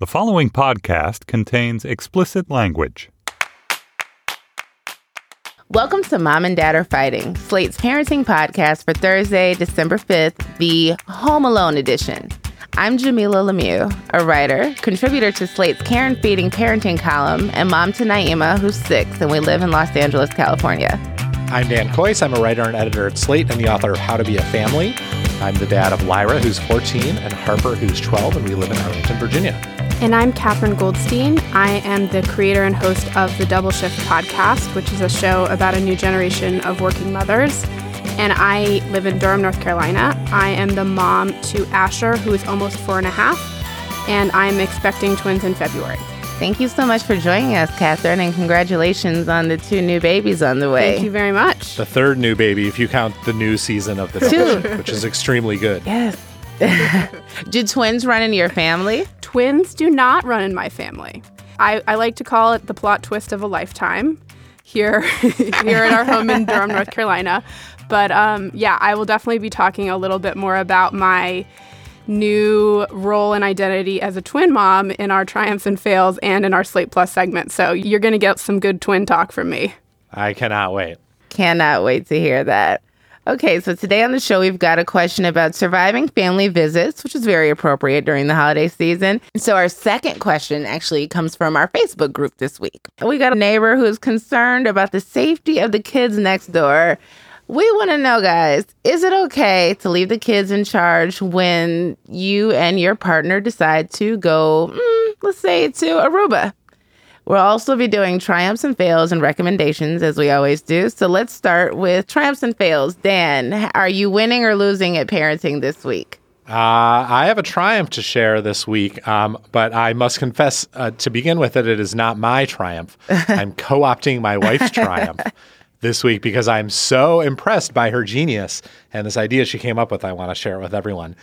The following podcast contains explicit language. Welcome to Mom and Dad Are Fighting, Slate's parenting podcast for Thursday, December 5th, the Home Alone edition. I'm Jamilah Lemieux, a writer, contributor to Slate's Care and Feeding parenting column, and mom to Naima, who's six, and we live in Los Angeles, California. I'm Dan Kois. I'm a writer and editor at Slate and the author of How to Be a Family. I'm the dad of Lyra, who's 14, and Harper, who's 12, and we live in Arlington, Virginia. And I'm Katherine Goldstein. I am the creator and host of the Double Shift podcast, which is a show about a new generation of working mothers. And I live in Durham, North Carolina. I am the mom to Asher, who is almost four and a half, and I'm expecting twins in February. Thank you so much for joining us, Katherine, and congratulations on the two new babies on the way. Thank you very much. The third new baby, if you count the new season of the Double Shift, which is extremely good. Yes. do twins run in your family? Twins do not run in my family. I, I like to call it the plot twist of a lifetime here here at our home in Durham, North Carolina. But um, yeah, I will definitely be talking a little bit more about my new role and identity as a twin mom in our triumphs and fails and in our Slate Plus segment. So you're going to get some good twin talk from me. I cannot wait. Cannot wait to hear that. Okay, so today on the show, we've got a question about surviving family visits, which is very appropriate during the holiday season. So, our second question actually comes from our Facebook group this week. We got a neighbor who is concerned about the safety of the kids next door we want to know, guys, is it okay to leave the kids in charge when you and your partner decide to go, mm, let's say, to Aruba? We'll also be doing triumphs and fails and recommendations as we always do. So let's start with triumphs and fails. Dan, are you winning or losing at parenting this week? Uh, I have a triumph to share this week, um, but I must confess uh, to begin with that it is not my triumph. I'm co opting my wife's triumph this week because I'm so impressed by her genius and this idea she came up with. I want to share it with everyone.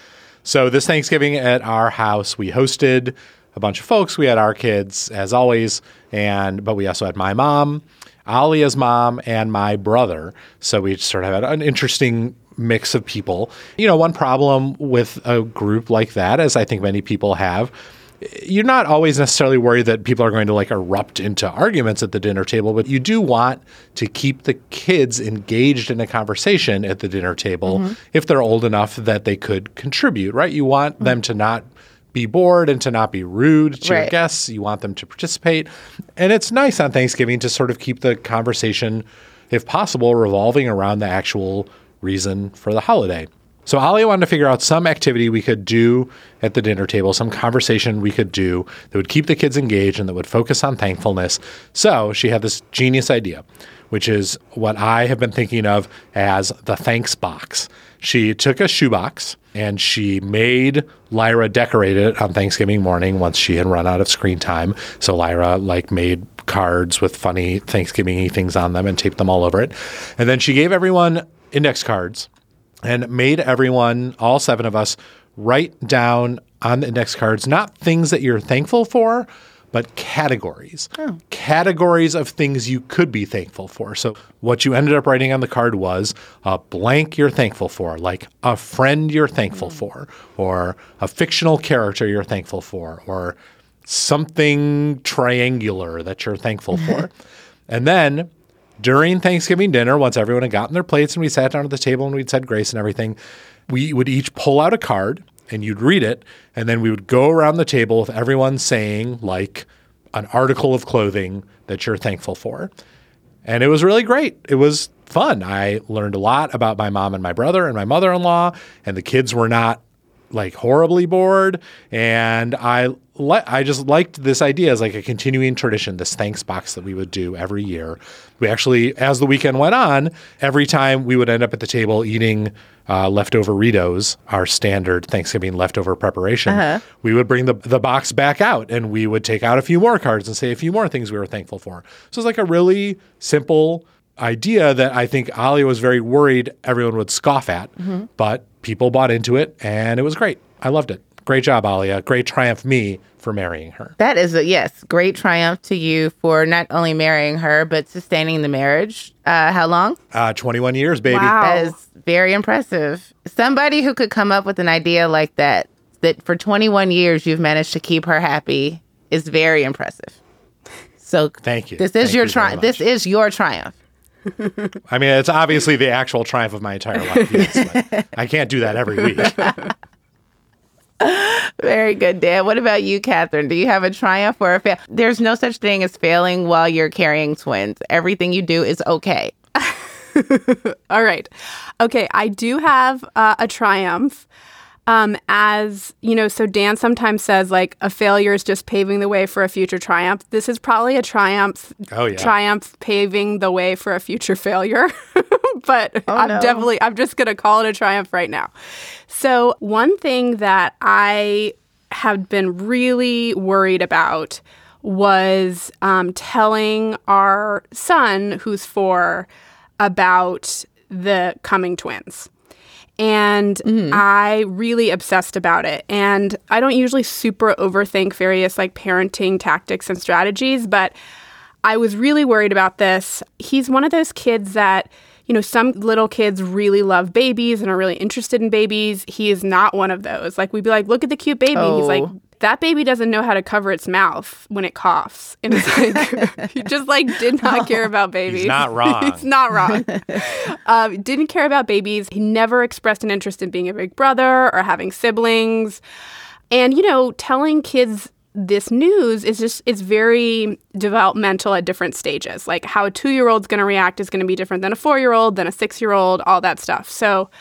So, this Thanksgiving at our house, we hosted a bunch of folks. We had our kids, as always, and but we also had my mom, Alia's mom, and my brother. So we sort of had an interesting mix of people. You know, one problem with a group like that, as I think many people have, you're not always necessarily worried that people are going to like erupt into arguments at the dinner table, but you do want to keep the kids engaged in a conversation at the dinner table mm-hmm. if they're old enough that they could contribute, right? You want mm-hmm. them to not be bored and to not be rude to right. your guests. You want them to participate. And it's nice on Thanksgiving to sort of keep the conversation, if possible, revolving around the actual reason for the holiday. So Ali wanted to figure out some activity we could do at the dinner table, some conversation we could do that would keep the kids engaged and that would focus on thankfulness. So she had this genius idea, which is what I have been thinking of as the thanks box. She took a shoebox and she made Lyra decorate it on Thanksgiving morning once she had run out of screen time. So Lyra like made cards with funny Thanksgiving things on them and taped them all over it. And then she gave everyone index cards and made everyone, all seven of us, write down on the index cards not things that you're thankful for, but categories. Oh. Categories of things you could be thankful for. So, what you ended up writing on the card was a blank you're thankful for, like a friend you're thankful mm. for, or a fictional character you're thankful for, or something triangular that you're thankful for. and then during Thanksgiving dinner, once everyone had gotten their plates and we sat down at the table and we'd said grace and everything, we would each pull out a card and you'd read it. And then we would go around the table with everyone saying, like, an article of clothing that you're thankful for. And it was really great. It was fun. I learned a lot about my mom and my brother and my mother in law, and the kids were not like horribly bored, and I li- I just liked this idea as like a continuing tradition. This thanks box that we would do every year. We actually, as the weekend went on, every time we would end up at the table eating uh, leftover Ritos, our standard Thanksgiving leftover preparation. We would bring the the box back out, and we would take out a few more cards and say a few more things we were thankful for. So it's like a really simple idea that I think Ali was very worried everyone would scoff at, but people bought into it and it was great. I loved it. Great job, Alia. Great triumph me for marrying her. That is a yes, great triumph to you for not only marrying her but sustaining the marriage. Uh, how long? Uh, 21 years, baby. Wow. That is very impressive. Somebody who could come up with an idea like that, that for 21 years you've managed to keep her happy, is very impressive. So Thank you. This is Thank your you very triumph. This is your triumph. I mean, it's obviously the actual triumph of my entire life. Yes, I can't do that every week. Very good, Dan. What about you, Katherine? Do you have a triumph or a fail? There's no such thing as failing while you're carrying twins. Everything you do is okay. All right. Okay, I do have uh, a triumph. Um, as you know, so Dan sometimes says like a failure is just paving the way for a future triumph. This is probably a triumph. Oh, yeah. Triumph paving the way for a future failure. but I'm no. definitely I'm just gonna call it a triumph right now. So one thing that I have been really worried about was um, telling our son, who's four, about the coming twins. And mm-hmm. I really obsessed about it. And I don't usually super overthink various like parenting tactics and strategies, but I was really worried about this. He's one of those kids that, you know, some little kids really love babies and are really interested in babies. He is not one of those. Like, we'd be like, look at the cute baby. He's like, Oh. That baby doesn't know how to cover its mouth when it coughs. And it's like, he just like did not care about babies. It's not wrong. He's not wrong. um, didn't care about babies. He never expressed an interest in being a big brother or having siblings. And, you know, telling kids this news is just, it's very developmental at different stages. Like how a two year old's going to react is going to be different than a four year old, than a six year old, all that stuff. So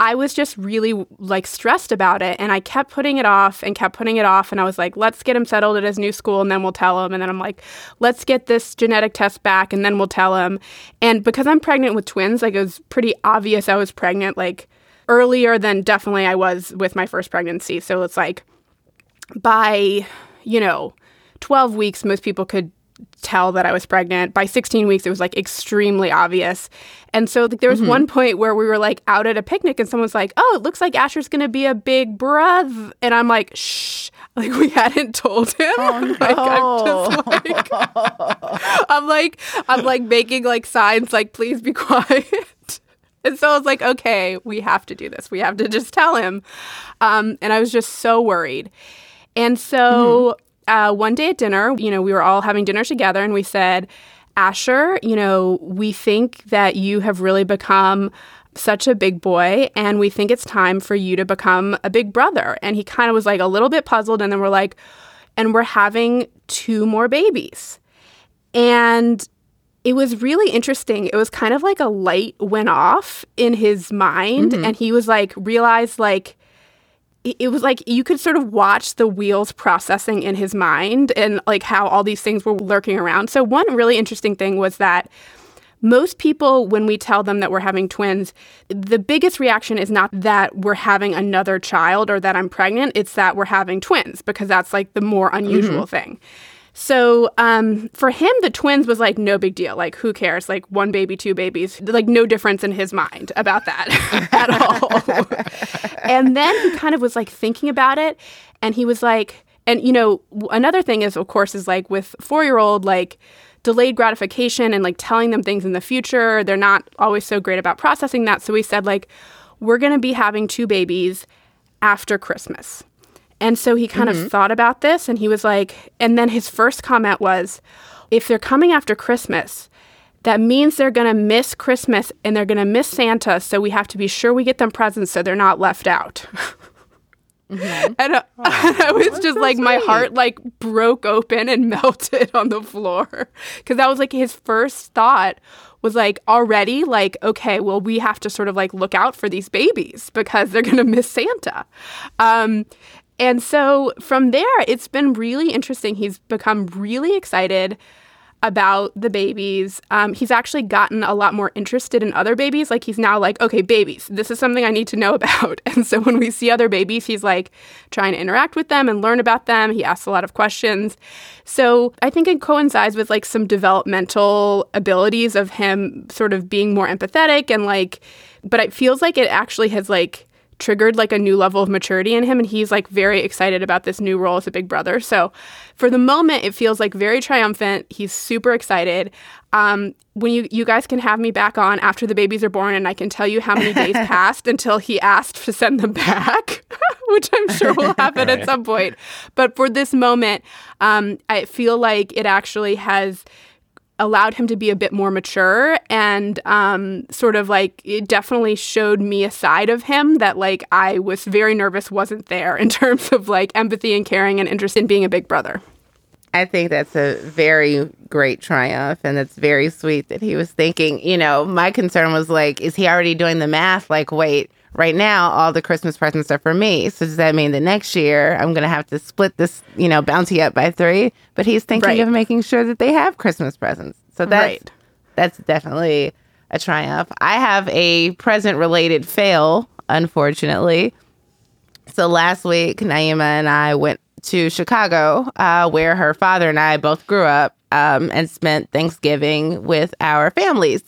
I was just really like stressed about it. And I kept putting it off and kept putting it off. And I was like, let's get him settled at his new school and then we'll tell him. And then I'm like, let's get this genetic test back and then we'll tell him. And because I'm pregnant with twins, like it was pretty obvious I was pregnant like earlier than definitely I was with my first pregnancy. So it's like, by, you know, 12 weeks, most people could tell that I was pregnant. By 16 weeks, it was like extremely obvious. And so like, there was one point where we were like out at a picnic and someone's like, oh, it looks like Asher's going to be a big brother. And I'm like, shh. Like we hadn't told him. like I'm just like I'm like I'm like making like signs like please be quiet. And so I was like, okay, we have to do this. We have to just tell him. Um, and I was just so worried. And so uh, one day at dinner, you know, we were all having dinner together and we said, Asher, you know, we think that you have really become such a big boy and we think it's time for you to become a big brother. And he kind of was like a little bit puzzled. And then we're like, and we're having two more babies. And it was really interesting. It was kind of like a light went off in his mind, and he was like, realized like, it was like you could sort of watch the wheels processing in his mind and like how all these things were lurking around. So, one really interesting thing was that most people, when we tell them that we're having twins, the biggest reaction is not that we're having another child or that I'm pregnant. It's that we're having twins because that's like the more unusual mm-hmm. thing. So um, for him, the twins was like no big deal. Like who cares? Like one baby, two babies. Like no difference in his mind about that at all. and then he kind of was like thinking about it, and he was like, and you know, another thing is, of course, is like with four year old, like delayed gratification and like telling them things in the future. They're not always so great about processing that. So we said like, we're gonna be having two babies after Christmas. And so he kind of thought about this and he was like, and then his first comment was, if they're coming after Christmas, that means they're going to miss Christmas and they're going to miss Santa. So we have to be sure we get them presents so they're not left out. Mm-hmm. And uh, oh, I was just like, sweet. my heart like broke open and melted on the floor. Cause that was like his first thought was like already like, okay, well, we have to sort of like look out for these babies because they're going to miss Santa. Um, and so from there, it's been really interesting. He's become really excited about the babies. Um, he's actually gotten a lot more interested in other babies. Like he's now like, okay, babies, this is something I need to know about. And so when we see other babies, he's like trying to interact with them and learn about them. He asks a lot of questions. So I think it coincides with like some developmental abilities of him sort of being more empathetic and like, but it feels like it actually has like triggered like a new level of maturity in him and he's like very excited about this new role as a big brother. So for the moment it feels like very triumphant. He's super excited. Um, when you you guys can have me back on after the babies are born and i can tell you how many days passed until he asked to send them back which i'm sure will happen right. at some point. But for this moment um, i feel like it actually has allowed him to be a bit more mature and um, sort of like it definitely showed me a side of him that like I was very nervous wasn't there in terms of like empathy and caring and interest in being a big brother. I think that's a very great triumph and it's very sweet that he was thinking, you know, my concern was like, is he already doing the math? Like, wait, right now all the Christmas presents are for me. So does that mean the next year I'm going to have to split this, you know, bounty up by three? But he's thinking right. of making sure that they have Christmas presents. So that's right. that's definitely a triumph. I have a present related fail, unfortunately. So last week, Naima and I went to Chicago, uh, where her father and I both grew up um, and spent Thanksgiving with our families.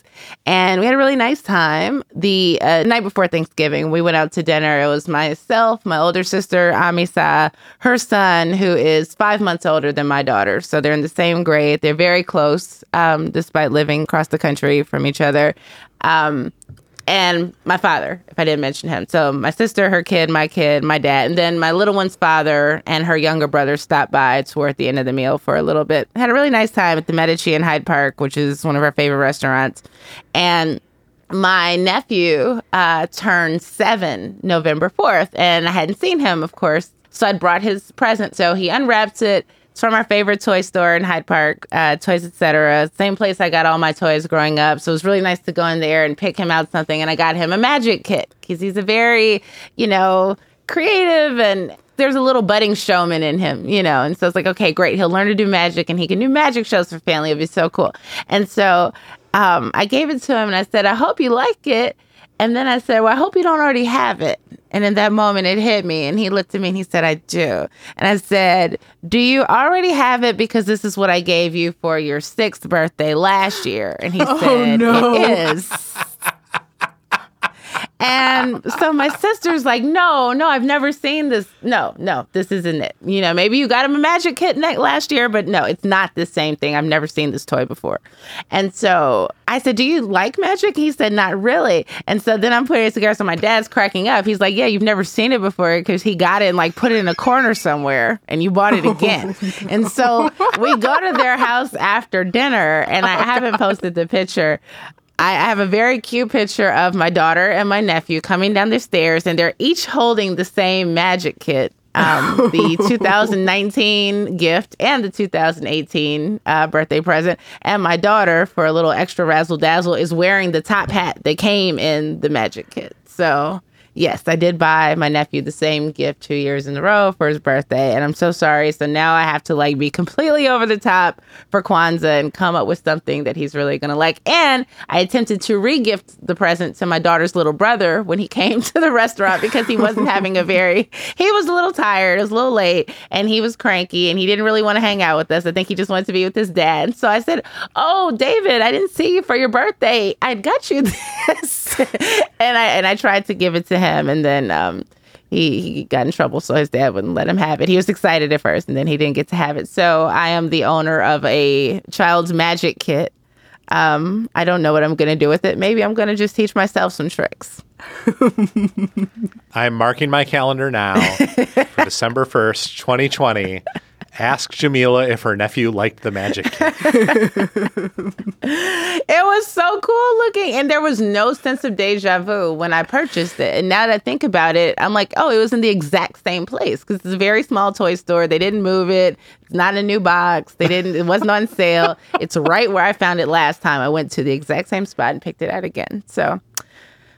And we had a really nice time. The uh, night before Thanksgiving, we went out to dinner. It was myself, my older sister, Amisa, her son, who is five months older than my daughter. So they're in the same grade. They're very close, um, despite living across the country from each other. Um, and my father, if I didn't mention him. So my sister, her kid, my kid, my dad, and then my little one's father and her younger brother stopped by towards the end of the meal for a little bit. Had a really nice time at the Medici in Hyde Park, which is one of our favorite restaurants. And my nephew uh, turned seven November 4th, and I hadn't seen him, of course. So I'd brought his present. So he unwrapped it it's from our favorite toy store in Hyde Park, uh, Toys Etc. Same place I got all my toys growing up. So it was really nice to go in there and pick him out something. And I got him a magic kit because he's a very, you know, creative and there's a little budding showman in him, you know. And so it's like, okay, great. He'll learn to do magic and he can do magic shows for family. It'll be so cool. And so um, I gave it to him and I said, I hope you like it. And then I said, Well, I hope you don't already have it. And in that moment, it hit me. And he looked at me and he said, I do. And I said, Do you already have it because this is what I gave you for your sixth birthday last year? And he oh, said, no. It is. And so my sister's like, no, no, I've never seen this. No, no, this isn't it. You know, maybe you got him a magic kit last year, but no, it's not the same thing. I've never seen this toy before. And so I said, do you like magic? He said, not really. And so then I'm putting it together. So my dad's cracking up. He's like, yeah, you've never seen it before because he got it and like put it in a corner somewhere and you bought it oh again. and so we go to their house after dinner and I haven't posted the picture. I have a very cute picture of my daughter and my nephew coming down the stairs, and they're each holding the same magic kit. Um, the 2019 gift and the 2018 uh, birthday present. And my daughter, for a little extra razzle dazzle, is wearing the top hat that came in the magic kit. So yes, I did buy my nephew the same gift two years in a row for his birthday, and I'm so sorry. So now I have to like be completely over the top for Kwanzaa and come up with something that he's really gonna like. And I attempted to re-gift the present to my daughter's little brother when he came to the restaurant because he wasn't having a very he was a little tired, it was a little late, and he was cranky and he didn't really want to hang out with us. I think he just wanted to be with his dad. So I said, "Oh, David, I didn't see you for your birthday. I got you this," and I and I tried to give it to him, and then um, he he got in trouble, so his dad wouldn't let him have it. He was excited at first, and then he didn't get to have it. So I am the owner of a child's magic kit. Um, I don't know what I'm going to do with it. Maybe I'm going to just teach myself some tricks. I'm marking my calendar now for December 1st, 2020 Ask Jamilah if her nephew liked the magic it was so cool looking. And there was no sense of deja vu when I purchased it. And now that I think about it, I'm like, oh, it was in the exact same place because it's a very small toy store. They didn't move it. It's not a new box. They didn't, it wasn't on sale. It's right where I found it last time. I went to the exact same spot and picked it out again. So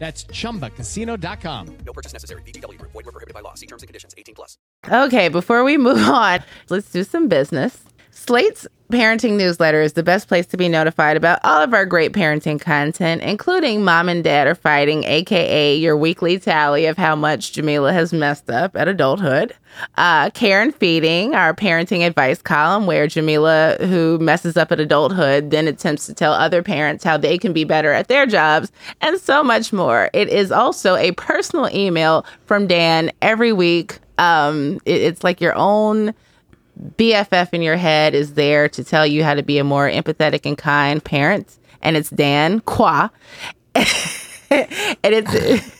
That's chumbacasino.com. No purchase necessary. VGW Group. Void were prohibited by law. See terms and conditions. 18 plus. Okay, before we move on, let's do some business. Slate's parenting newsletter is the best place to be notified about all of our great parenting content, including Mom and Dad Are Fighting, aka your weekly tally of how much Jamilah has messed up at adulthood. Uh, Care and Feeding, our parenting advice column, where Jamilah, who messes up at adulthood, then attempts to tell other parents how they can be better at their jobs, and so much more. It is also a personal email from Dan every week. Um, it- it's like your own BFF in your head is there to tell you how to be a more empathetic and kind parent. And it's Dan Qua. and it's.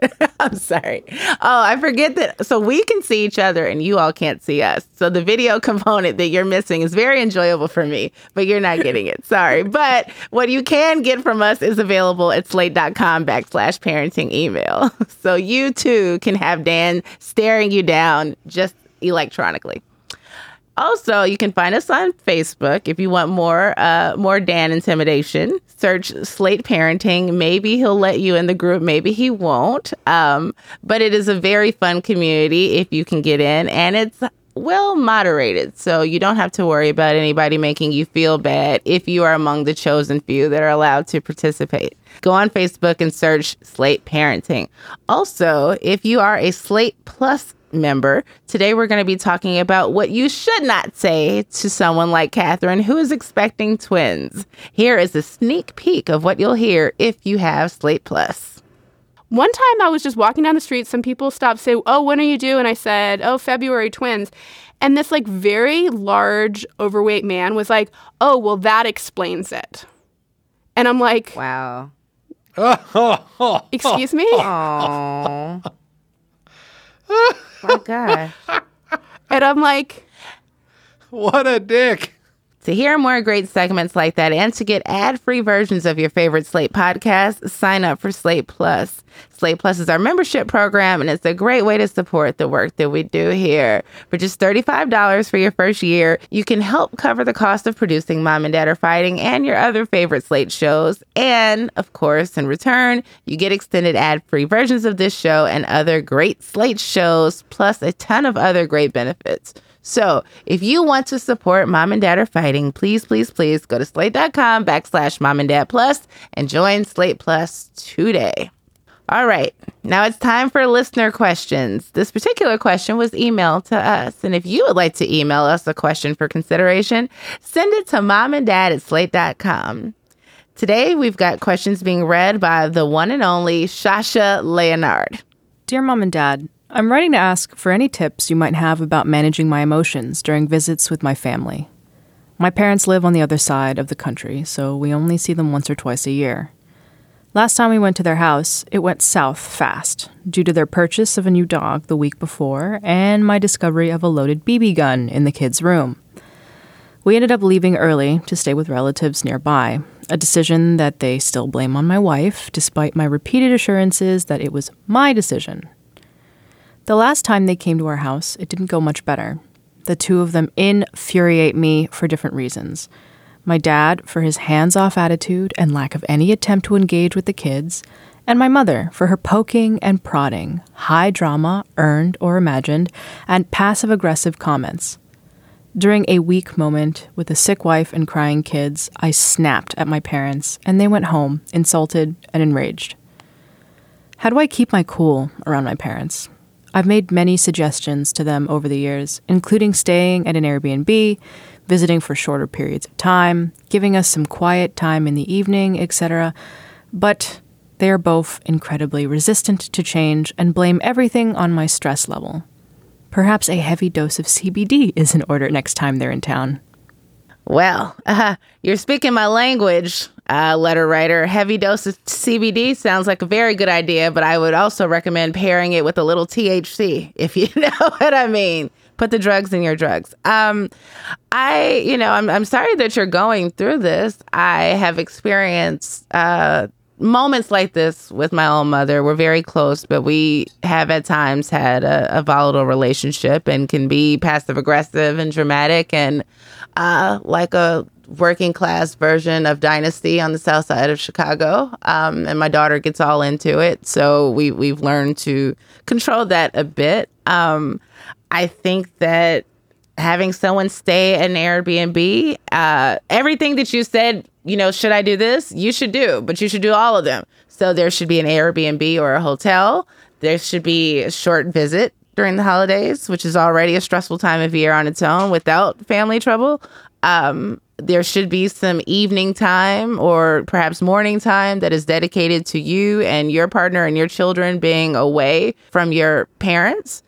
I'm sorry. Oh, I forget that. So we can see each other and you all can't see us. So the video component that you're missing is very enjoyable for me, but you're not getting it. Sorry. But what you can get from us is available at slate.com backslash parenting email. So you too can have Dan staring you down just electronically. Also, you can find us on Facebook if you want more uh, more Dan intimidation. Search Slate Parenting. Maybe he'll let you in the group. Maybe he won't. Um, but it is a very fun community if you can get in, and it's well moderated, so you don't have to worry about anybody making you feel bad if you are among the chosen few that are allowed to participate. Go on Facebook and search Slate Parenting. Also, if you are a Slate Plus member. Today, we're going to be talking about what you should not say to someone like Katherine who is expecting twins. Here is a sneak peek of what you'll hear if you have Slate Plus. One time I was just walking down the street, some people stopped, say, Oh, when are you due? And I said, Oh, February twins. And this like very large, overweight man was like, Oh, well, that explains it. And I'm like, Wow. Excuse me? Oh. My God. And I'm like, What a dick. To hear more great segments like that and to get ad free versions of your favorite Slate podcasts, sign up for Slate Plus. Slate Plus is our membership program, and it's a great way to support the work that we do here. For just $35 for your first year, you can help cover the cost of producing Mom and Dad Are Fighting and your other favorite Slate shows. And, of course, in return, you get extended ad free versions of this show and other great Slate shows, plus a ton of other great benefits. So if you want to support Mom and Dad Are Fighting, please, please, please go to slate.com backslash mom and dad plus and join Slate Plus today. All right, now it's time for listener questions. This particular question was emailed to us. And if you would like to email us a question for consideration, send it to mom and dad at slate.com. Today, we've got questions being read by the one and only Shasha Leonard. Dear Mom and Dad, I'm writing to ask for any tips you might have about managing my emotions during visits with my family. My parents live on the other side of the country, so we only see them once or twice a year. Last time we went to their house, it went south fast due to their purchase of a new dog the week before and my discovery of a loaded BB gun in the kids' room. We ended up leaving early to stay with relatives nearby, a decision that they still blame on my wife, despite my repeated assurances that it was my decision. The last time they came to our house, it didn't go much better. The two of them infuriate me for different reasons. My dad for his hands off attitude and lack of any attempt to engage with the kids, and my mother for her poking and prodding, high drama, earned or imagined, and passive aggressive comments. During a weak moment with a sick wife and crying kids, I snapped at my parents, and they went home, insulted and enraged. How do I keep my cool around my parents? I've made many suggestions to them over the years, including staying at an Airbnb, visiting for shorter periods of time, giving us some quiet time in the evening, etc. But They are both incredibly resistant to change and blame everything on my stress level. Perhaps a heavy dose of CBD is in order next time they're in town. Well, uh, you're speaking my language, uh, letter writer. Heavy dose of CBD sounds like a very good idea, but I would also recommend pairing it with a little THC, if you know what I mean. Put the drugs in your drugs. Um, I, you know, I'm, I'm sorry that you're going through this. I have experienced uh, moments like this with my own mother. We're very close, but we have at times had a, a volatile relationship and can be passive aggressive and dramatic and uh, like a working class version of Dynasty on the south side of Chicago. Um, and my daughter gets all into it. So we, we've learned to control that a bit. Um, I think that having someone stay an Airbnb, uh, everything that you said, you know, should I do this? You should do, but you should do all of them. So there should be an Airbnb or a hotel. There should be a short visit during the holidays, which is already a stressful time of year on its own without family trouble. Um, there should be some evening time or perhaps morning time that is dedicated to you and your partner and your children being away from your parents.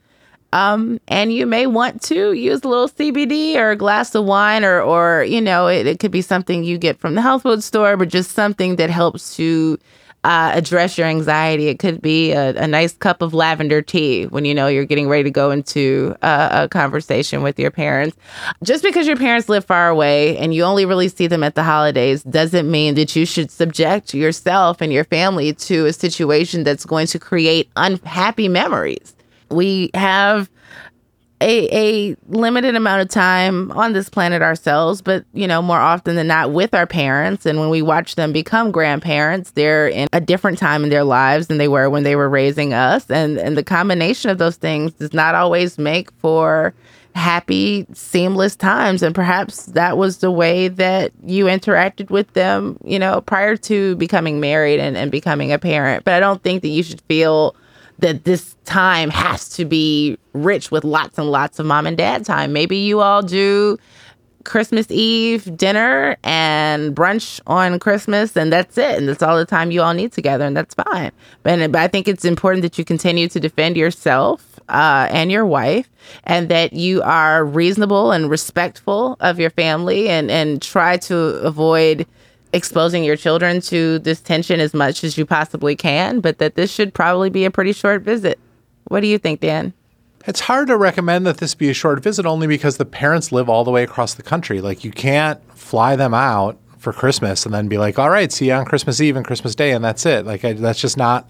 Um, and you may want to use a little CBD or a glass of wine, or, or you know, it, it could be something you get from the health food store, but just something that helps to uh, address your anxiety. It could be a, a, nice cup of lavender tea when you know you're getting ready to go into a, a conversation with your parents. Just because your parents live far away and you only really see them at the holidays doesn't mean that you should subject yourself and your family to a situation that's going to create unhappy memories. We have a, a limited amount of time on this planet ourselves, but you know, more often than not with our parents. And when we watch them become grandparents, they're in a different time in their lives than they were when they were raising us. And and the combination of those things does not always make for happy, seamless times. And perhaps that was the way that you interacted with them, you know, prior to becoming married and, and becoming a parent. But I don't think that you should feel that this time has to be rich with lots and lots of mom and dad time. Maybe you all do Christmas Eve dinner and brunch on Christmas, and that's it. And that's all the time you all need together, and that's fine. But, but I think it's important that you continue to defend yourself uh, and your wife, and that you are reasonable and respectful of your family, and and try to avoid exposing your children to this tension as much as you possibly can, but that this should probably be a pretty short visit. What do you think, Dan? It's hard to recommend that this be a short visit only because the parents live all the way across the country. Like, you can't fly them out for Christmas and then be like, all right, see you on Christmas Eve and Christmas Day, and that's it. Like, I, that's just not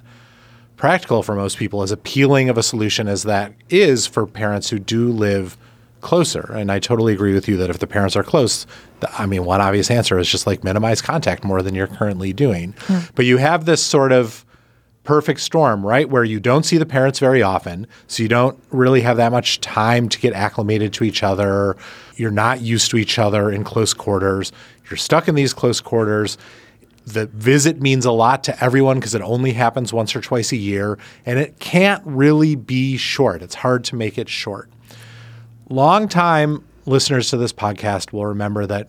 practical for most people, as appealing of a solution as that is for parents who do live closer. And I totally agree with you that if the parents are close, the, I mean, one obvious answer is just like minimize contact more than you're currently doing. Mm. But you have this sort of perfect storm, right? Where you don't see the parents very often. So you don't really have that much time to get acclimated to each other. You're not used to each other in close quarters. You're stuck in these close quarters. The visit means a lot to everyone because it only happens once or twice a year. And it can't really be short. It's hard to make it short. Longtime listeners to this podcast will remember that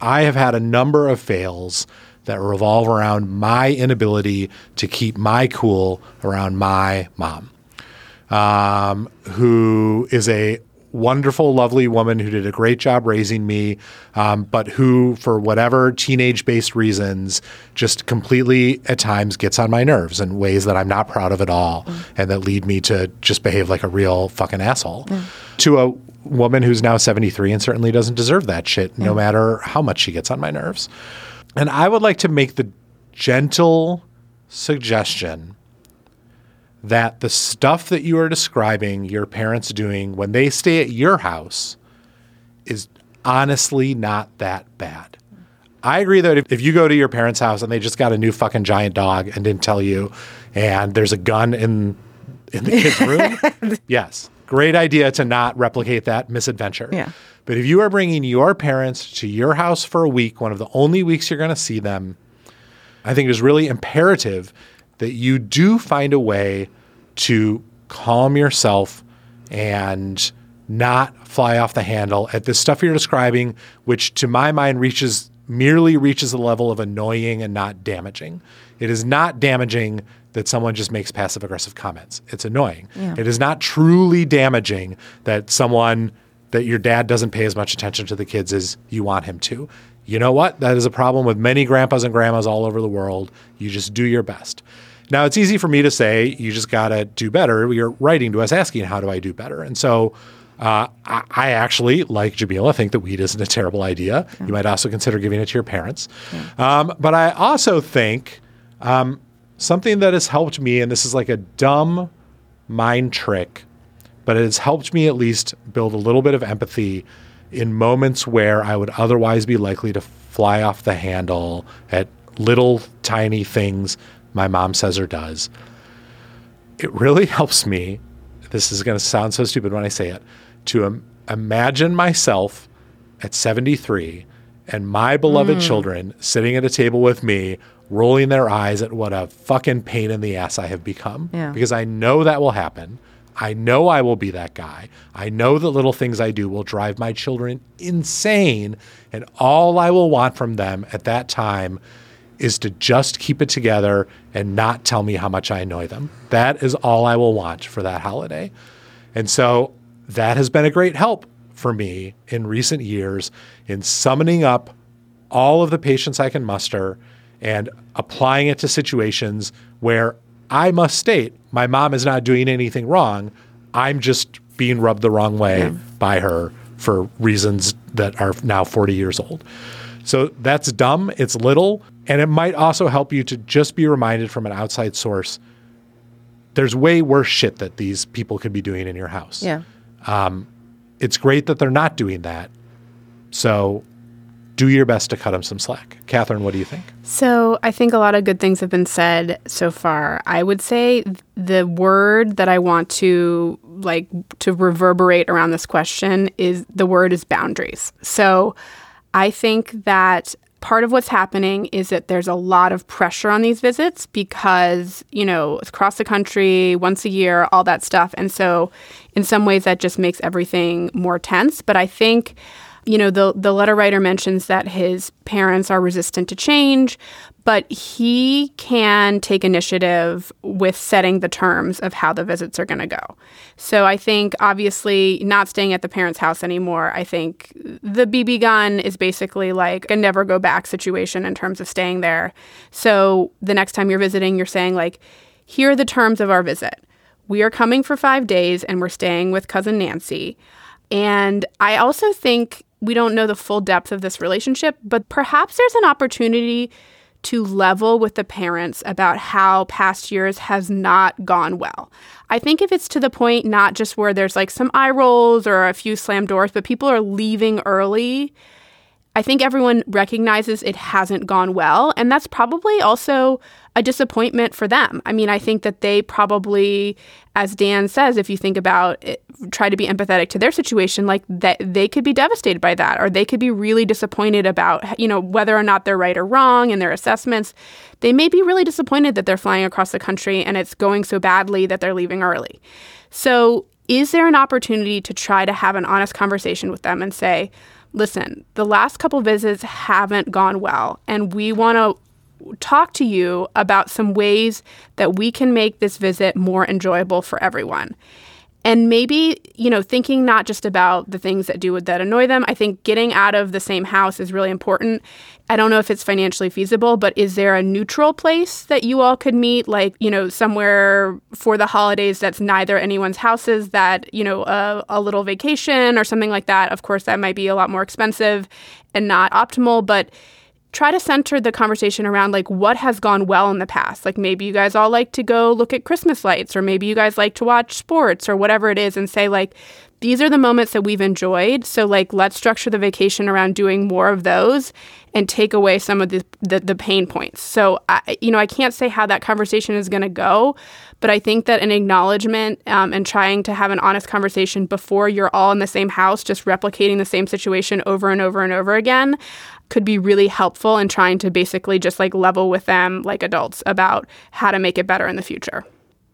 I have had a number of fails that revolve around my inability to keep my cool around my mom, um, who is a wonderful, lovely woman who did a great job raising me, um, but who, for whatever teenage based reasons, just completely at times gets on my nerves in ways that I'm not proud of at all mm. and that lead me to just behave like a real fucking asshole. Mm. To a woman who's now 73 and certainly doesn't deserve that shit, no mm. matter how much she gets on my nerves. And I would like to make the gentle suggestion that the stuff that you are describing your parents doing when they stay at your house is honestly not that bad. I agree that if, if, you go to your parents' house and they just got a new fucking giant dog and didn't tell you, and there's a gun in in the kid's room, yes, Great idea to not replicate that misadventure. Yeah. But if you are bringing your parents to your house for a week, one of the only weeks you're going to see them, I think it is really imperative that you do find a way to calm yourself and not fly off the handle at the stuff you're describing, which to my mind reaches merely reaches the level of annoying and not damaging. It is not damaging that someone just makes passive aggressive comments. It's annoying. It is not truly damaging that someone that your dad doesn't pay as much attention to the kids as you want him to. You know what? That is a problem with many grandpas and grandmas all over the world. You just do your best. Now, it's easy for me to say, you just got to do better. You're writing to us asking, how do I do better? And so uh, I, I actually, like Jamilah, think that weed isn't a terrible idea. You might also consider giving it to your parents. Um, but I also think um, something that has helped me, and this is like a dumb mind trick, but it has helped me at least build a little bit of empathy in moments where I would otherwise be likely to fly off the handle at little tiny things my mom says or does. It really helps me. This is going to sound so stupid when I say it to Im- imagine myself at 73 and my beloved mm. children sitting at a table with me rolling their eyes at what a fucking pain in the ass I have become Yeah. because I know that will happen. I know I will be that guy. I know the little things I do will drive my children insane. And all I will want from them at that time is to just keep it together and not tell me how much I annoy them. That is all I will want for that holiday. And so that has been a great help for me in recent years in summoning up all of the patience I can muster and applying it to situations where I must state my mom is not doing anything wrong. I'm just being rubbed the wrong way by her for reasons that are now 40 years old. So that's dumb. It's little. And it might also help you to just be reminded from an outside source there's way worse shit that these people could be doing in your house Yeah. Um, it's great that they're not doing that. So do your best to cut them some slack. Katherine, what do you think? So I think a lot of good things have been said so far. I would say the word that I want to like to reverberate around this question is the word is boundaries. So I think that part of what's happening is that there's a lot of pressure on these visits because, you know, across the country, once a year, all that stuff. And so in some ways that just makes everything more tense, but I think you know the the letter writer mentions that his parents are resistant to change but he can take initiative with setting the terms of how the visits are going to go. So i think obviously not staying at the parents house anymore i think the bb gun is basically like a never go back situation in terms of staying there. So the next time you're visiting you're saying like here are the terms of our visit. We are coming for five days and we're staying with cousin nancy. And I also think we don't know the full depth of this relationship, but perhaps there's an opportunity to level with the parents about how past years has not gone well. I think if it's to the point not just where there's like some eye rolls or a few slam doors, but people are leaving early, I think everyone recognizes it hasn't gone well. And that's probably also a disappointment for them. I mean, I think that they probably, as Dan says, if you think about it, try to be empathetic to their situation, like that they could be devastated by that, or they could be really disappointed about, you know, whether or not they're right or wrong in their assessments. They may be really disappointed that they're flying across the country and it's going so badly that they're leaving early. So, is there an opportunity to try to have an honest conversation with them and say, listen, the last couple visits haven't gone well, and we want to talk to you about some ways that we can make this visit more enjoyable for everyone. And maybe, you know, thinking not just about the things that do that annoy them. I think getting out of the same house is really important. I don't know if it's financially feasible, but is there a neutral place that you all could meet, like, you know, somewhere for the holidays that's neither anyone's houses, that, you know, a, a little vacation or something like that? Of course, that might be a lot more expensive and not optimal, but try to center the conversation around like what has gone well in the past. Like maybe you guys all like to go look at Christmas lights, or maybe you guys like to watch sports or whatever it is, and say, like, these are the moments that we've enjoyed. So, like, let's structure the vacation around doing more of those and take away some of the, the, the pain points. So, I, you know, I can't say how that conversation is going to go, but I think that an acknowledgement um, and trying to have an honest conversation before you're all in the same house, just replicating the same situation over and over and over again, could be really helpful in trying to basically just like level with them like adults about how to make it better in the future.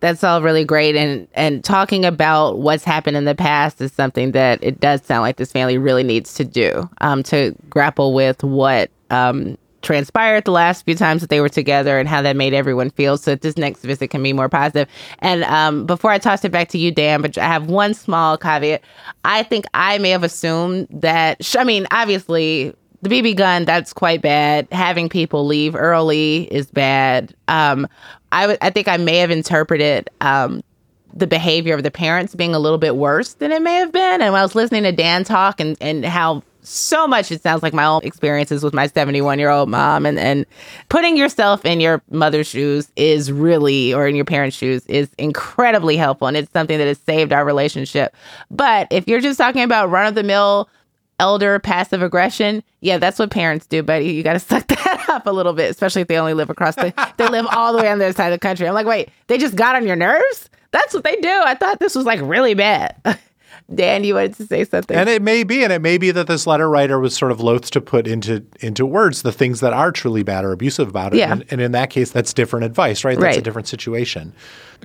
That's all really great. And and talking about what's happened in the past is something that it does sound like this family really needs to do um, to grapple with what um, transpired the last few times that they were together and how that made everyone feel so that this next visit can be more positive. And um, before I toss it back to you, Dan, but I have one small caveat. I think I may have assumed that, I mean, obviously, the BB gun, that's quite bad. Having people leave early is bad. Um, I, w- I think I may have interpreted um, the behavior of the parents being a little bit worse than it may have been. And when I was listening to Dan talk and, and how so much it sounds like my own experiences with my 71 year old mom and, and putting yourself in your mother's shoes is really or in your parents' shoes is incredibly helpful and it's something that has saved our relationship but if you're just talking about run of the mill elder passive aggression yeah that's what parents do but you got to suck that up a little bit especially if they only live across the they live all the way on the other side of the country i'm like wait they just got on your nerves that's what they do i thought this was like really bad Dan, you wanted to say something. And it may be, and it may be that this letter writer was sort of loath to put into into words the things that are truly bad or abusive about it. Yeah. And, and in that case, that's different advice, right? That's a different situation.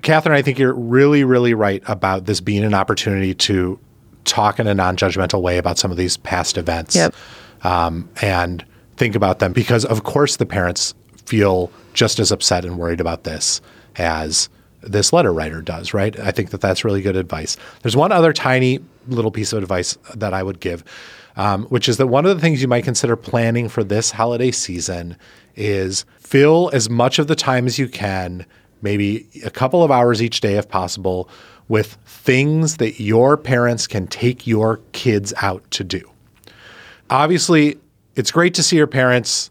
Katherine, I think you're really, really right about this being an opportunity to talk in a non-judgmental way about some of these past events. Yep. Um, and think about them because, of course, the parents feel just as upset and worried about this as this letter writer does, right? I think that that's really good advice. There's one other tiny little piece of advice that I would give, um, which is that one of the things you might consider planning for this holiday season is fill as much of the time as you can, maybe a couple of hours each day if possible, with things that your parents can take your kids out to do. Obviously it's great to see your parents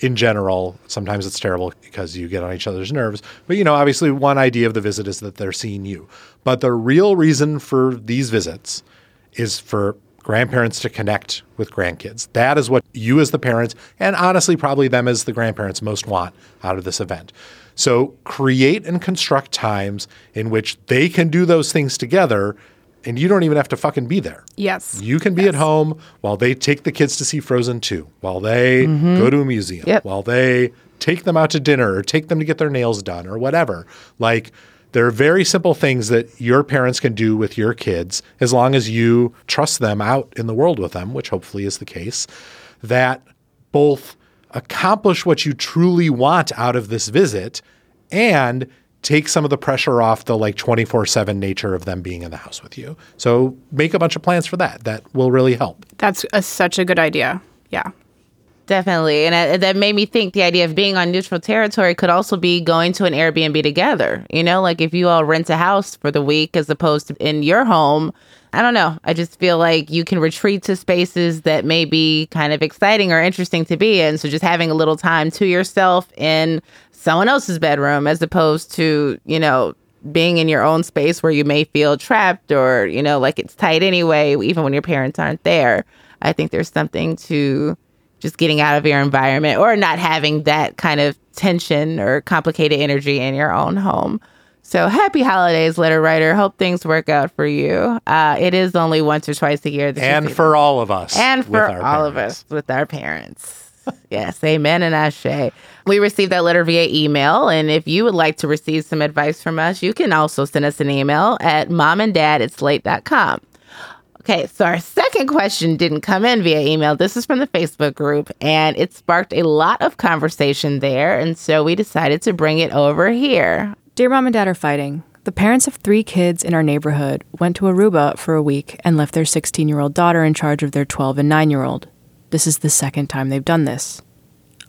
in general. Sometimes it's terrible because you get on each other's nerves but you know obviously one idea of the visit is that they're seeing you. But the real reason for these visits is for grandparents to connect with grandkids. That is what you as the parents and honestly probably them as the grandparents most want out of this event so create and construct times in which they can do those things together and you don't even have to fucking be there Yes. you can be at home while they take the kids to see Frozen 2, while they mm-hmm. go to a museum, Yep. while they take them out to dinner or take them to get their nails done or whatever. Like, there are very simple things that your parents can do with your kids as long as you trust them out in the world with them, which hopefully is the case, that both accomplish what you truly want out of this visit and take some of the pressure off the like 24/7 nature of them being in the house with you. So make a bunch of plans for that. That will really help. That's a, such a good idea. Yeah. Definitely. And uh, that made me think the idea of being on neutral territory could also be going to an Airbnb together. You know, like if you all rent a house for the week as opposed to in your home. I don't know. I just feel like you can retreat to spaces that may be kind of exciting or interesting to be in. So just having a little time to yourself in someone else's bedroom as opposed to, you know, being in your own space where you may feel trapped or, you know, like it's tight anyway, even when your parents aren't there. I think there's something to just getting out of your environment or not having that kind of tension or complicated energy in your own home. So happy holidays, letter writer. Hope things work out for you. Uh, it is only once or twice a year. And for all of us. and for all of us with our parents. yes, amen and ashe. We received that letter via email, and if you would like to receive some advice from us, you can also send us an email at momanddad at slate.com. Okay, so our second question didn't come in via email. This is from the Facebook group, and it sparked a lot of conversation there, and so we decided to bring it over here. Dear mom and dad are fighting. The parents of three kids in our neighborhood went to Aruba for a week and left their 16 year old daughter in charge of their 12 and 9 year old. This is the second time they've done this.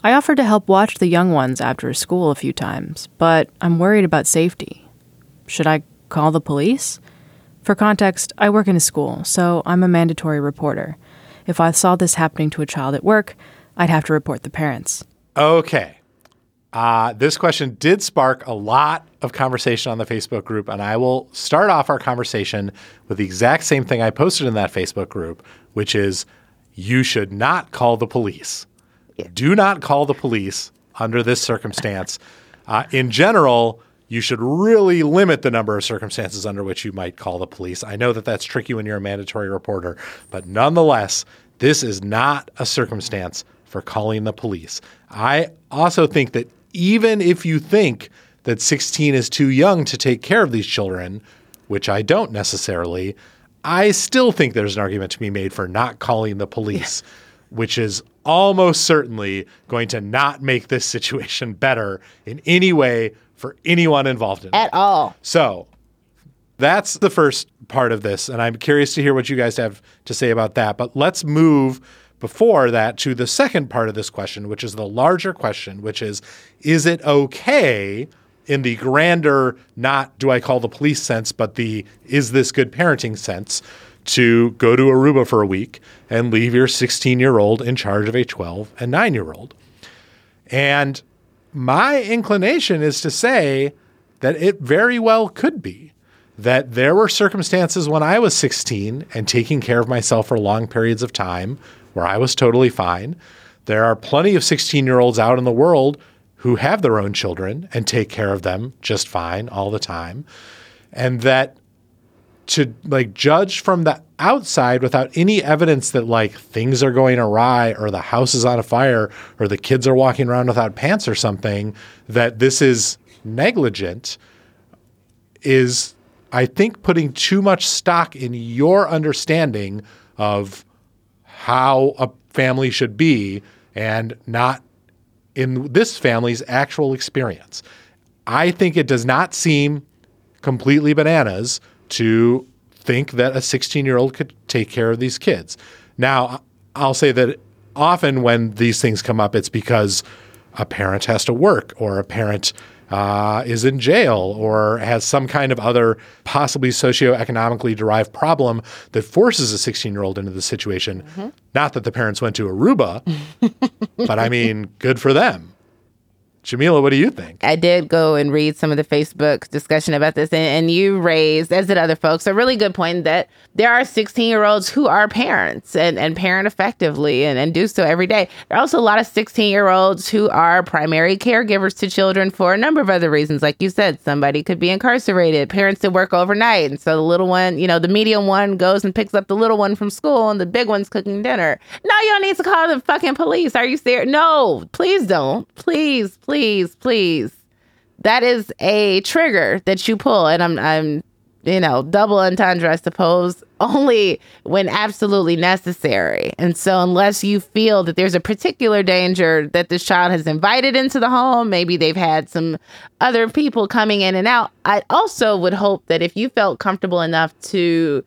I offered to help watch the young ones after school a few times, but I'm worried about safety. Should I call the police? For context, I work in a school, so I'm a mandatory reporter. If I saw this happening to a child at work, I'd have to report the parents. Okay. Uh, this question did spark a lot of conversation on the Facebook group, and I will start off our conversation with the exact same thing I posted in that Facebook group, which is you should not call the police. Do not call the police under this circumstance. Uh, in general, you should really limit the number of circumstances under which you might call the police. I know that that's tricky when you're a mandatory reporter, but nonetheless, this is not a circumstance for calling the police. I also think that even if you think that 16 is too young to take care of these children, which I don't necessarily, I still think there's an argument to be made for not calling the police, which is almost certainly going to not make this situation better in any way for anyone involved in it. At all. So that's the first part of this. And I'm curious to hear what you guys have to say about that. But let's move before that to the second part of this question, which is the larger question, which is Is it okay in the grander, not do I call the police sense, but the is this good parenting sense? To go to Aruba for a week and leave your 16 year old in charge of a 12 and 9 year old. And my inclination is to say that it very well could be that there were circumstances when I was 16 and taking care of myself for long periods of time where I was totally fine. There are plenty of 16 year olds out in the world who have their own children and take care of them just fine all the time. And that to like judge from the outside without any evidence that like things are going awry or the house is on a fire or the kids are walking around without pants or something that this is negligent is I think putting too much stock in your understanding of how a family should be and not in this family's actual experience. I think it does not seem completely bananas to think that a 16 year old could take care of these kids. Now, I'll say that often when these things come up, it's because a parent has to work or a parent uh, is in jail or has some kind of other possibly socioeconomically derived problem that forces a 16 year old into the situation. Not that the parents went to Aruba, but I mean, good for them. Jamilah, what do you think? I did go and read some of the Facebook discussion about this, and, and you raised, as did other folks, a really good point that there are 16 year olds who are parents and, and parent effectively and, and do so every day. There are also a lot of 16 year olds who are primary caregivers to children for a number of other reasons. Like you said, somebody could be incarcerated, parents that work overnight. And so the little one, you know, the medium one goes and picks up the little one from school, and the big one's cooking dinner. No, you don't need to call the fucking police. Are you serious? No, please don't. Please, please, please. Please. That is a trigger that you pull, and I'm, I'm, you know, double entendre, I suppose, only when absolutely necessary. And so, unless you feel that there's a particular danger that this child has invited into the home, maybe they've had some other people coming in and out. I also would hope that if you felt comfortable enough to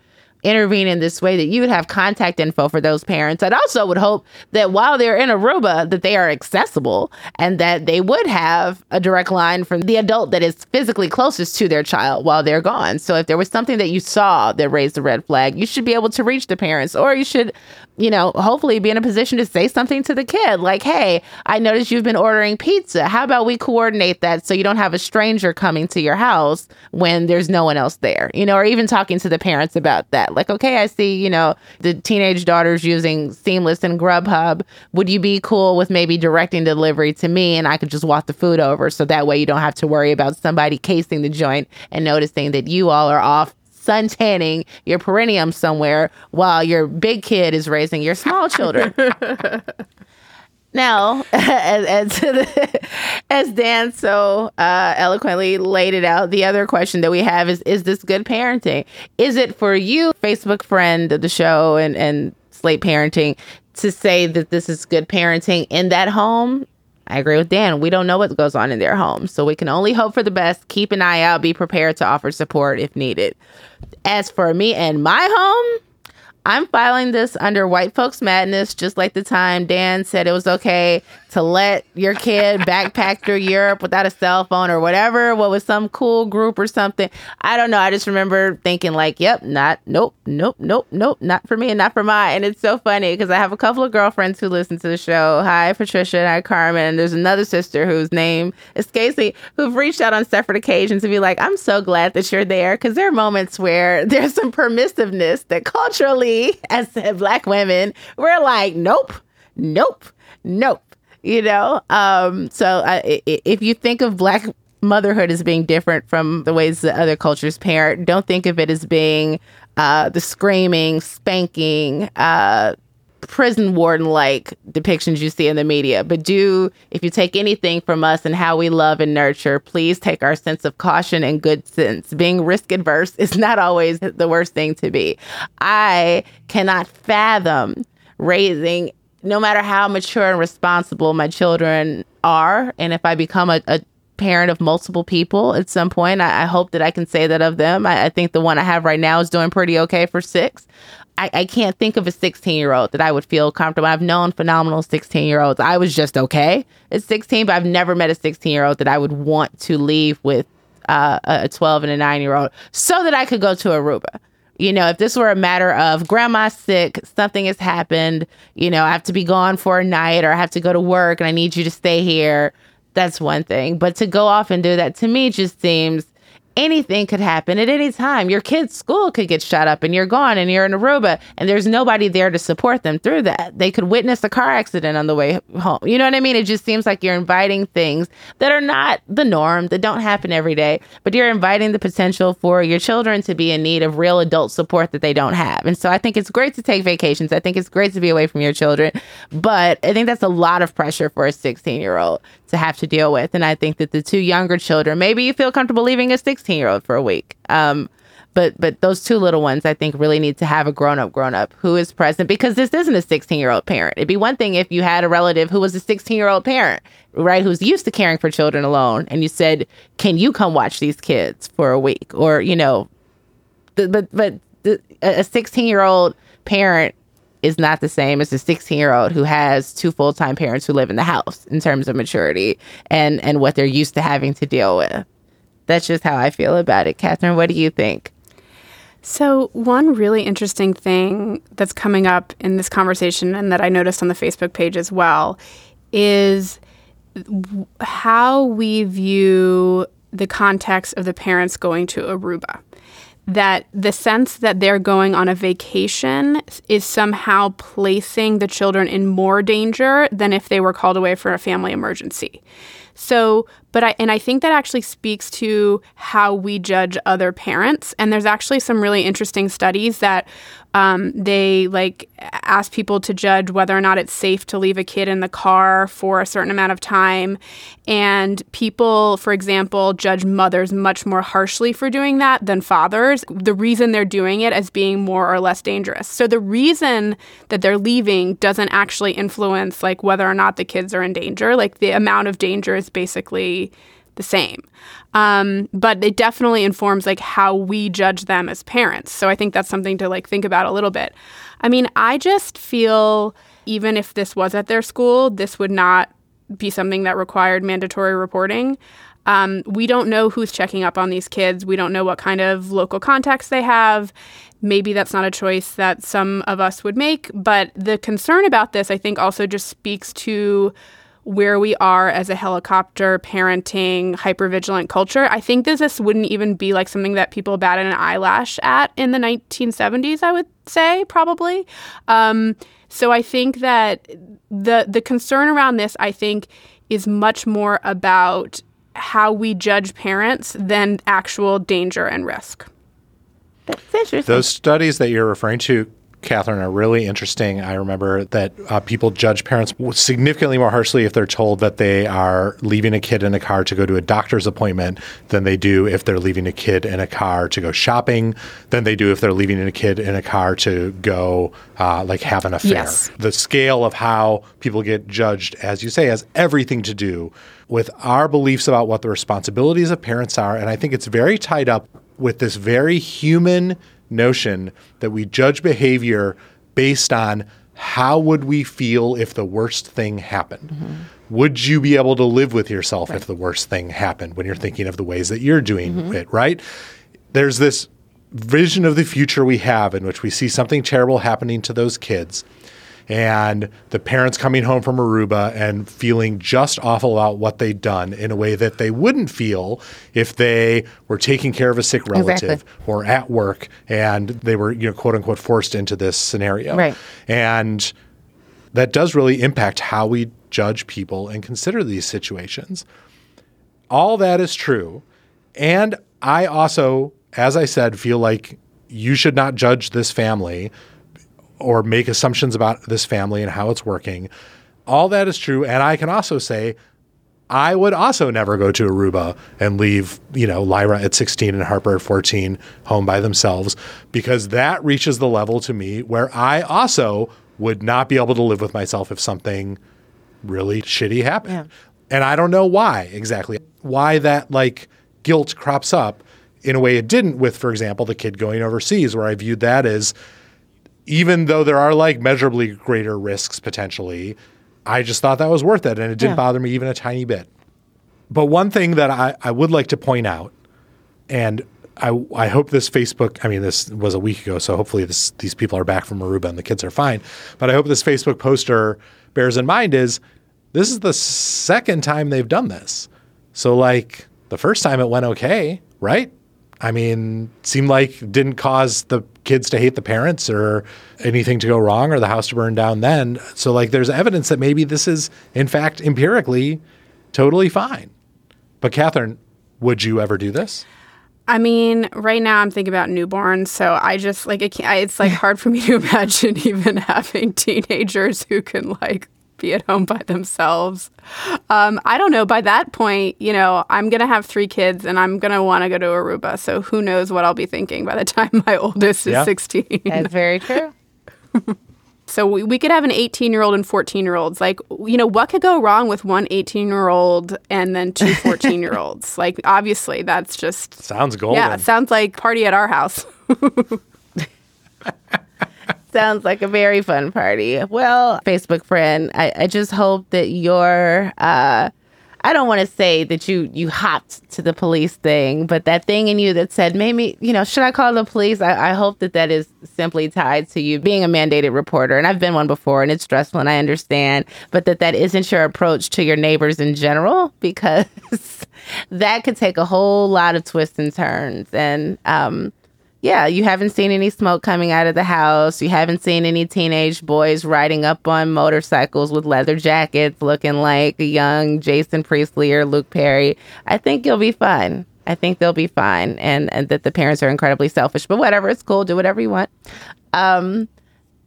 intervene in this way that you would have contact info for those parents. I'd also would hope that while they're in Aruba that they are accessible and that they would have a direct line from the adult that is physically closest to their child while they're gone. So if there was something that you saw that raised a red flag, you should be able to reach the parents or you should you know, hopefully be in a position to say something to the kid like, hey, I noticed you've been ordering pizza. How about we coordinate that so you don't have a stranger coming to your house when there's no one else there, you know, or even talking to the parents about that. Like, okay, I see, you know, the teenage daughter's using Seamless and Grubhub. Would you be cool with maybe directing delivery to me and I could just walk the food over so that way you don't have to worry about somebody casing the joint and noticing that you all are off sun tanning your perineum somewhere while your big kid is raising your small children. now, as, as, as Dan so uh, eloquently laid it out, the other question that we have is Is this good parenting? Is it for you, Facebook friend of the show and, and Slate Parenting, to say that this is good parenting in that home? I agree with Dan. We don't know what goes on in their home. So we can only hope for the best, keep an eye out, be prepared to offer support if needed. As for me and my home, I'm filing this under white folks madness, just like the time Dan said it was okay to let your kid backpack through Europe without a cell phone or whatever. What was some cool group or something? I don't know. I just remember thinking like, yep, not, nope, nope, nope, nope, not for me and not for mine. And it's so funny because I have a couple of girlfriends who listen to the show. Hi, Patricia. Hi, Carmen. And there's another sister whose name is Casey, who've reached out on separate occasions to be like, I'm so glad that you're there because there are moments where there's some permissiveness that culturally as black women, we're like, nope, nope, nope. You know, um, so if you think of black motherhood as being different from the ways that other cultures parent, don't think of it as being uh, the screaming, spanking, uh, prison warden like depictions you see in the media. But do, if you take anything from us and how we love and nurture, please take our sense of caution and good sense. Being risk adverse is not always the worst thing to be. I cannot fathom raising no matter how mature and responsible my children are, and if I become a, a parent of multiple people at some point, I, I, hope that I can say that of them. I, I think the one I have right now is doing pretty okay for six. I, I can't think of a 16 year old that I would feel comfortable. I've known phenomenal 16 year olds. I was just okay at 16, but I've never met a 16 year old that I would want to leave with uh, a 12 and a nine year old so that I could go to Aruba. You know, if this were a matter of grandma's sick, something has happened, you know, I have to be gone for a night or I have to go to work and I need you to stay here, that's one thing. But to go off and do that to me just seems anything could happen at any time. Your kid's school could get shut up and you're gone and you're in Aruba and there's nobody there to support them through that. They could witness a car accident on the way home. You know what I mean? It just seems like you're inviting things that are not the norm, that don't happen every day, but you're inviting the potential for your children to be in need of real adult support that they don't have. And so I think it's great to take vacations. I think it's great to be away from your children, but I think that's a lot of pressure for a 16 year old to have to deal with. And I think that the two younger children, maybe you feel comfortable leaving a 16 year old for a week. Um, but but those two little ones, I think, really need to have a grown up grown up who is present because this isn't a 16 year old parent. It'd be one thing if you had a relative who was a 16 year old parent, right, who's used to caring for children alone, and you said, "Can you come watch these kids for a week?" Or you know, but but a 16 year old parent is not the same as a 16 year old who has two full time parents who live in the house in terms of maturity and and what they're used to having to deal with. That's just how I feel about it. Katherine, what do you think? So, one really interesting thing that's coming up in this conversation and that I noticed on the Facebook page as well is how we view the context of the parents going to Aruba that the sense that they're going on a vacation is somehow placing the children in more danger than if they were called away for a family emergency. So, but I and I think that actually speaks to how we judge other parents. And there's actually some really interesting studies that um, they like ask people to judge whether or not it's safe to leave a kid in the car for a certain amount of time. And people, for example, judge mothers much more harshly for doing that than fathers. The reason they're doing it as being more or less dangerous. So the reason that they're leaving doesn't actually influence like whether or not the kids are in danger. Like the amount of danger is basically the same. Um, but it definitely informs like how we judge them as parents. So I think that's something to like think about a little bit. I mean, I just feel even if this was at their school, this would not be something that required mandatory reporting. Um, we don't know who's checking up on these kids. We don't know what kind of local contacts they have. Maybe that's not a choice that some of us would make. But the concern about this, I think, also just speaks to where we are as a helicopter parenting hypervigilant culture. I think that this wouldn't even be like something that people batted an eyelash at in the 1970s, I would say, probably. Um, so I think that the the concern around this, I think, is much more about how we judge parents than actual danger and risk. Those studies that you're referring to Katherine, are really interesting. I remember that uh, people judge parents significantly more harshly if they're told that they are leaving a kid in a car to go to a doctor's appointment than they do if they're leaving a kid in a car to go shopping, than they do if they're leaving a kid in a car to go uh, like have an affair. Yes. The scale of how people get judged, as you say, has everything to do with our beliefs about what the responsibilities of parents are. And I think it's very tied up with this very human notion that we judge behavior based on how would we feel if the worst thing happened? Mm-hmm. Would you be able to live with yourself right. if the worst thing happened when you're thinking of the ways that you're doing mm-hmm. it, right? There's this vision of the future we have in which we see something terrible happening to those kids and the parents coming home from Aruba and feeling just awful about what they'd done in a way that they wouldn't feel if they were taking care of a sick relative exactly. or at work and they were, you know, quote unquote, forced into this scenario. Right. And that does really impact how we judge people and consider these situations. All that is true. And I also, as I said, feel like you should not judge this family or make assumptions about this family and how it's working. All that is true. And I can also say, I would also never go to Aruba and leave, you know, Lyra at 16 and Harper at 14 home by themselves because that reaches the level to me where I also would not be able to live with myself if something really shitty happened. Yeah. And I don't know why exactly, why that like guilt crops up in a way it didn't with, for example, the kid going overseas, where I viewed that as even though there are like measurably greater risks potentially, I just thought that was worth it. And it didn't Yeah. bother me even a tiny bit. But one thing that I, I would like to point out, and I, I hope this Facebook, I mean, this was a week ago, so hopefully this, these people are back from Aruba and the kids are fine. But I hope this Facebook poster bears in mind is this is the second time they've done this. So, like, the first time it went okay, right? I mean, seemed like didn't cause the kids to hate the parents or anything to go wrong or the house to burn down then. So, like, there's evidence that maybe this is, in fact, empirically totally fine. But, Katherine, would you ever do this? I mean, right now I'm thinking about newborns, so I just like it can't, I, it's like hard for me to imagine even having teenagers who can like be at home by themselves. Um, I don't know. By that point, you know, I'm gonna have three kids and I'm gonna want to go to Aruba. So who knows what I'll be thinking by the time my oldest is Yeah. 16. That's very true. So we, we could have an 18 year old and 14 year olds. Like, you know, what could go wrong with one 18 year old and then two 14 year olds? Like, obviously, that's just, Sounds golden. yeah, sounds like party at our house. Sounds like a very fun party. Well, Facebook friend, I, I just hope that your uh I don't want to say that you you hopped to the police thing, but that thing in you that said maybe you know should I call the police? I, I hope that that is simply tied to you being a mandated reporter, and I've been one before, and it's stressful, and I understand, but that that isn't your approach to your neighbors in general because that could take a whole lot of twists and turns, and um yeah, you haven't seen any smoke coming out of the house. You haven't seen any teenage boys riding up on motorcycles with leather jackets looking like a young Jason Priestley or Luke Perry. I think you'll be fine. I think they'll be fine and, and that the parents are incredibly selfish. But whatever, it's cool. Do whatever you want. Um,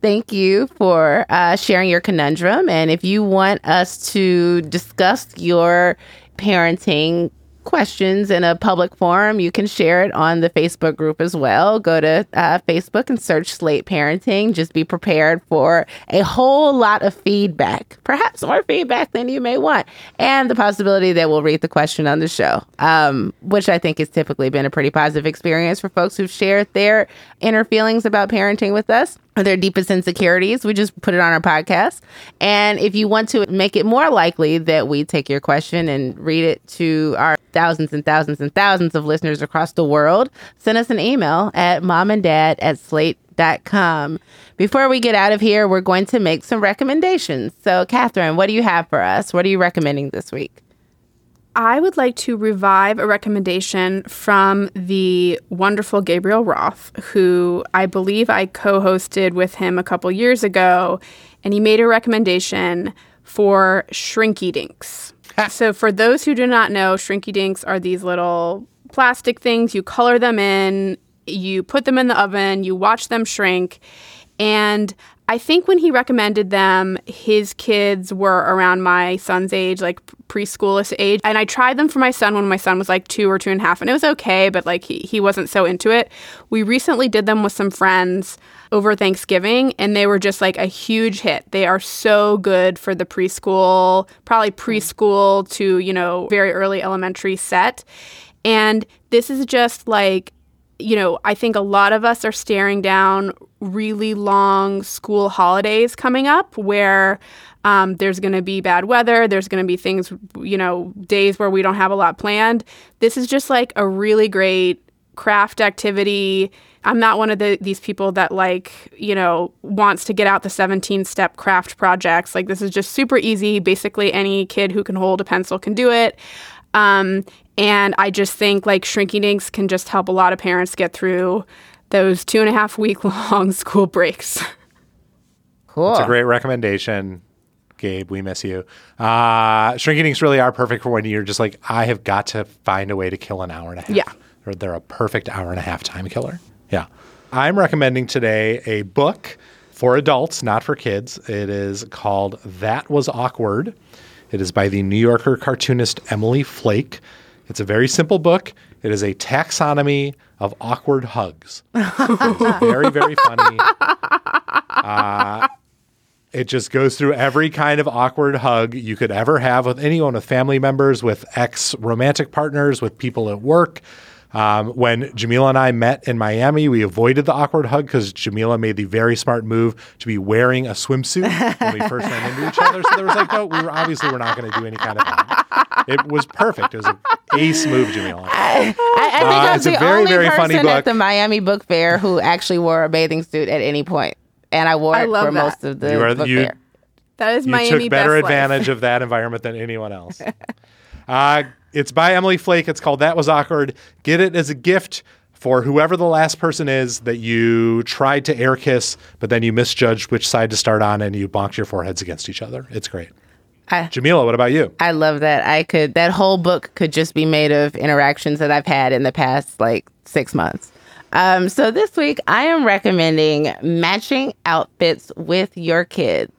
thank you for uh, sharing your conundrum. And if you want us to discuss your parenting questions in a public forum, you can share it on the Facebook group as well. Go to uh, Facebook and search Slate Parenting. Just be prepared for a whole lot of feedback, perhaps more feedback than you may want, and the possibility that we'll read the question on the show, um, which I think has typically been a pretty positive experience for folks who've shared their inner feelings about parenting with us their deepest insecurities. We just put it on our podcast. And if you want to make it more likely that we take your question and read it to our thousands and thousands and thousands of listeners across the world, send us an email at momanddad at slate.com. Before we get out of here, we're going to make some recommendations. So, Katherine, what do you have for us? What are you recommending this week? I would like to revive a recommendation from the wonderful Gabriel Roth, who I believe I co hosted with him a couple years ago. And he made a recommendation for Shrinky Dinks. so, for those who do not know, Shrinky Dinks are these little plastic things. You color them in, you put them in the oven, you watch them shrink. And I think when he recommended them, his kids were around my son's age, like preschoolish age. And I tried them for my son when my son was like two or two and a half, and it was okay, but like he, he wasn't so into it. We recently did them with some friends over Thanksgiving, and they were just like a huge hit. They are so good for the preschool, probably preschool to, you know, very early elementary set. And this is just like you know, I think a lot of us are staring down really long school holidays coming up where um, there's going to be bad weather. There's going to be things, you know, days where we don't have a lot planned. This is just like a really great craft activity. I'm not one of the, these people that like, you know, wants to get out the 17 step craft projects. Like, this is just super easy. Basically, any kid who can hold a pencil can do it. Um, and I just think like Shrinky Dinks can just help a lot of parents get through those two and a half week long school breaks. Cool. It's a great recommendation. Gabe, we miss you. Uh, Shrinky Dinks really are perfect for when you're just like, I have got to find a way to kill an hour and a half. Yeah. Or they're a perfect hour and a half time killer. Yeah. I'm recommending today a book for adults, not for kids. It is called That Was Awkward. It is by the New Yorker cartoonist Emily Flake. It's a very simple book. It is a taxonomy of awkward hugs. Very, very funny. Uh, It just goes through every kind of awkward hug you could ever have with anyone, with family members, with ex romantic partners, with people at work. Um, when Jamilah and I met in Miami, we avoided the awkward hug because Jamilah made the very smart move to be wearing a swimsuit when we first ran into each other. So there was like, no, we were obviously we're not going to do any kind of hug. It was perfect. It was an ace move, Jamilah. I, I think Uh, I was it's a the very, only very funny person book. at the Miami Book Fair who actually wore a bathing suit at any point, and I wore I it love for that. most of the You are- book you- fair. That is you Miami took better best life. advantage of that environment than anyone else. uh, it's by Emily Flake. It's called That Was Awkward. Get it as a gift for whoever the last person is that you tried to air kiss, but then you misjudged which side to start on and you bonked your foreheads against each other. It's great. I- Jamilah, what about you? I love that. I could that whole book could just be made of interactions that I've had in the past like six months. Um, so this week I am recommending matching outfits with your kids.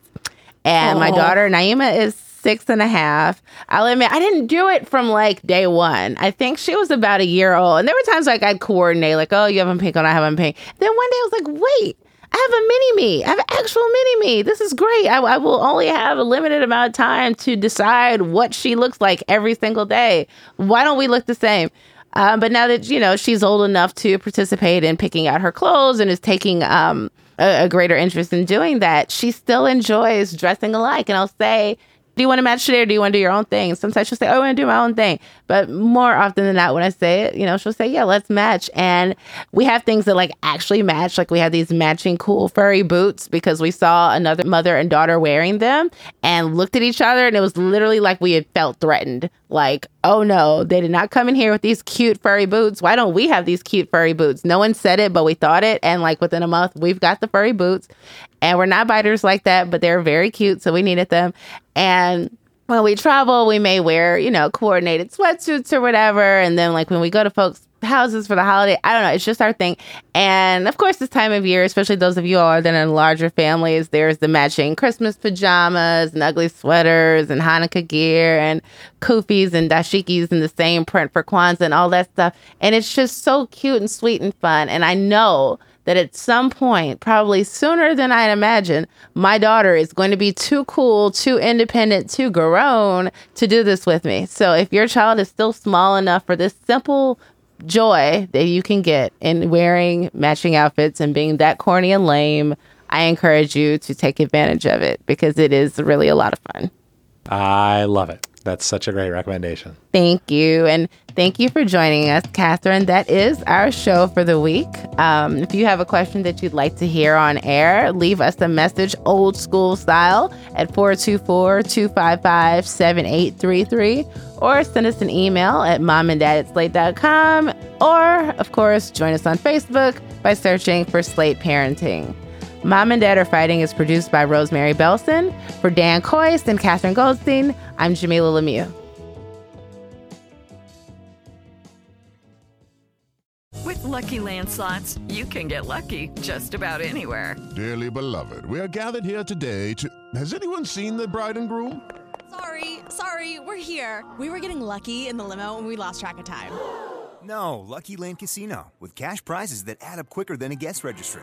And my daughter Naima is six and a half. I'll admit I didn't do it from like day one. I think she was about a year old. And there were times like I'd coordinate, like, oh, you have on pink and I have on pink. Then one day I was like, wait, I have a mini me. I have an actual mini me. This is great. I, I will only have a limited amount of time to decide what she looks like every single day. Why don't we look the same? Um, but now that you know she's old enough to participate in picking out her clothes and is taking um, a, a greater interest in doing that, she still enjoys dressing alike. And I'll say, "Do you want to match today, or do you want to do your own thing?" Sometimes she'll say, "Oh, I want to do my own thing," but more often than not, when I say it, you know, she'll say, "Yeah, let's match." And we have things that like actually match. Like we have these matching cool furry boots because we saw another mother and daughter wearing them and looked at each other, and it was literally like we had felt threatened. Like, oh no, they did not come in here with these cute furry boots. Why don't we have these cute furry boots? No one said it, but we thought it. And like within a month, we've got the furry boots. And we're not biters like that, but they're very cute. So we needed them. And when we travel, we may wear, you know, coordinated sweatsuits or whatever. And then like when we go to folks' houses for the holiday, I don't know, it's just our thing. And of course, this time of year, especially those of you all are in larger families, there's the matching Christmas pajamas and ugly sweaters and Hanukkah gear and kufis and dashikis in the same print for Kwanzaa and all that stuff. And it's just so cute and sweet and fun. And I know that at some point, probably sooner than I'd imagine, my daughter is going to be too cool, too independent, too grown to do this with me. So if your child is still small enough for this simple joy that you can get in wearing matching outfits and being that corny and lame, I encourage you to take advantage of it because it is really a lot of fun. I love it. That's such a great recommendation. Thank you. And thank you for joining us, Katherine. That is our show for the week. Um, if you have a question that you'd like to hear on air, leave us a message old school style at 424 255 7833 or send us an email at momanddad or, of course, join us on Facebook by searching for Slate Parenting. Mom and Dad Are Fighting is produced by Rosemary Belson. For Dan Kois and Katherine Goldstein, I'm Jamilah Lemieux. With Lucky Land slots, you can get lucky just about anywhere. Dearly beloved, we are gathered here today to. Has anyone seen the bride and groom? Sorry, sorry, we're here. We were getting lucky in the limo and we lost track of time. No, Lucky Land Casino, with cash prizes that add up quicker than a guest registry.